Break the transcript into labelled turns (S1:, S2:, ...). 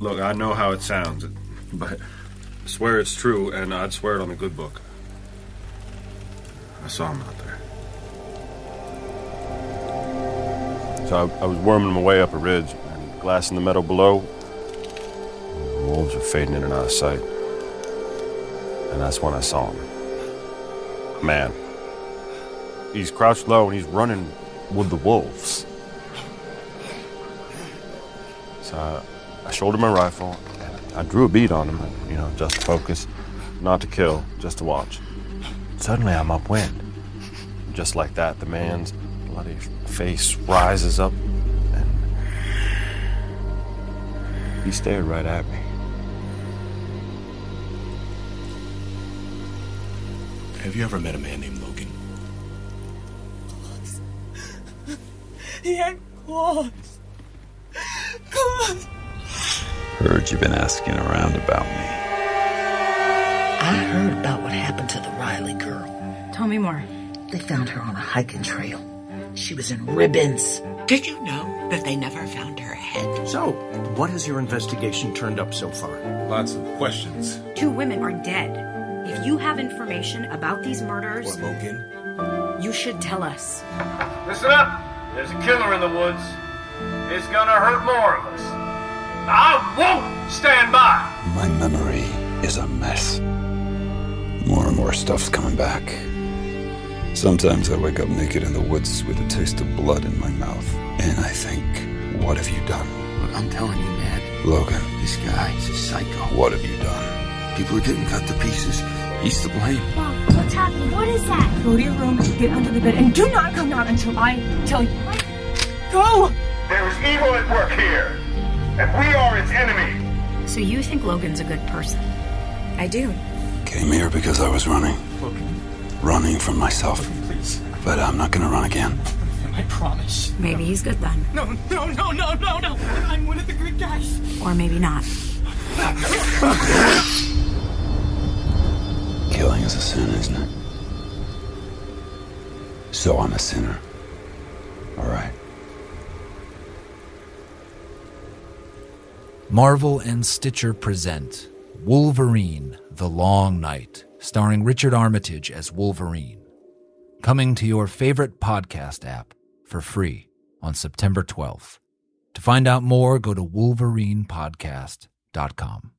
S1: Look, I know how it sounds, but I swear it's true, and I'd swear it on the good book. I saw him out there. So I, I was worming my way up a ridge, and glass in the meadow below. The wolves were fading in and out of sight. And that's when I saw him. Man. He's crouched low and he's running with the wolves. So I, I shouldered my rifle and I drew a bead on him, you know, just to focus, not to kill, just to watch. Suddenly I'm upwind. Just like that, the man's bloody face rises up and he stared right at me.
S2: Have you ever met a man named Logan?
S3: He had claws. Claws.
S4: Heard you've been asking around about me.
S5: I heard about what happened to the Riley girl.
S6: Tell me more.
S5: They found her on a hiking trail. She was in ribbons.
S3: Did you know that they never found her head?
S7: So, what has your investigation turned up so far?
S1: Lots of questions.
S6: Two women are dead. If you have information about these murders,
S2: Or Logan?
S6: you should tell us.
S8: Listen up! There's a killer in the woods. It's gonna hurt more of us. I won't stand by!
S4: My memory is a mess. More and more stuff's coming back. Sometimes I wake up naked in the woods with a taste of blood in my mouth. And I think, what have you done?
S9: Look, I'm telling you, Ned,
S4: Logan,
S9: this guy is a psycho.
S4: what have you done?
S9: People are getting cut to pieces. He's to blame.
S10: Mom, what's happening? What is that?
S3: Go to your room, get under the bed, and do not come out until I tell you. Go!
S8: There is evil at work here, and we are its enemy.
S6: So you think Logan's a good person?
S10: I do.
S4: Came here because I was running.
S7: Logan,
S4: Running from myself.
S7: please.
S4: But I'm not gonna run again.
S7: I promise.
S6: Maybe he's good then.
S3: No, no, no, no, no, no. I'm one of the good guys.
S6: Or maybe not.
S4: Killing is a sin, isn't it? So I'm a sinner. All right.
S11: Marvel and Stitcher present Wolverine The Long Night, starring Richard Armitage as Wolverine. Coming to your favorite podcast app for free on September 12th. To find out more, go to wolverinepodcast.com.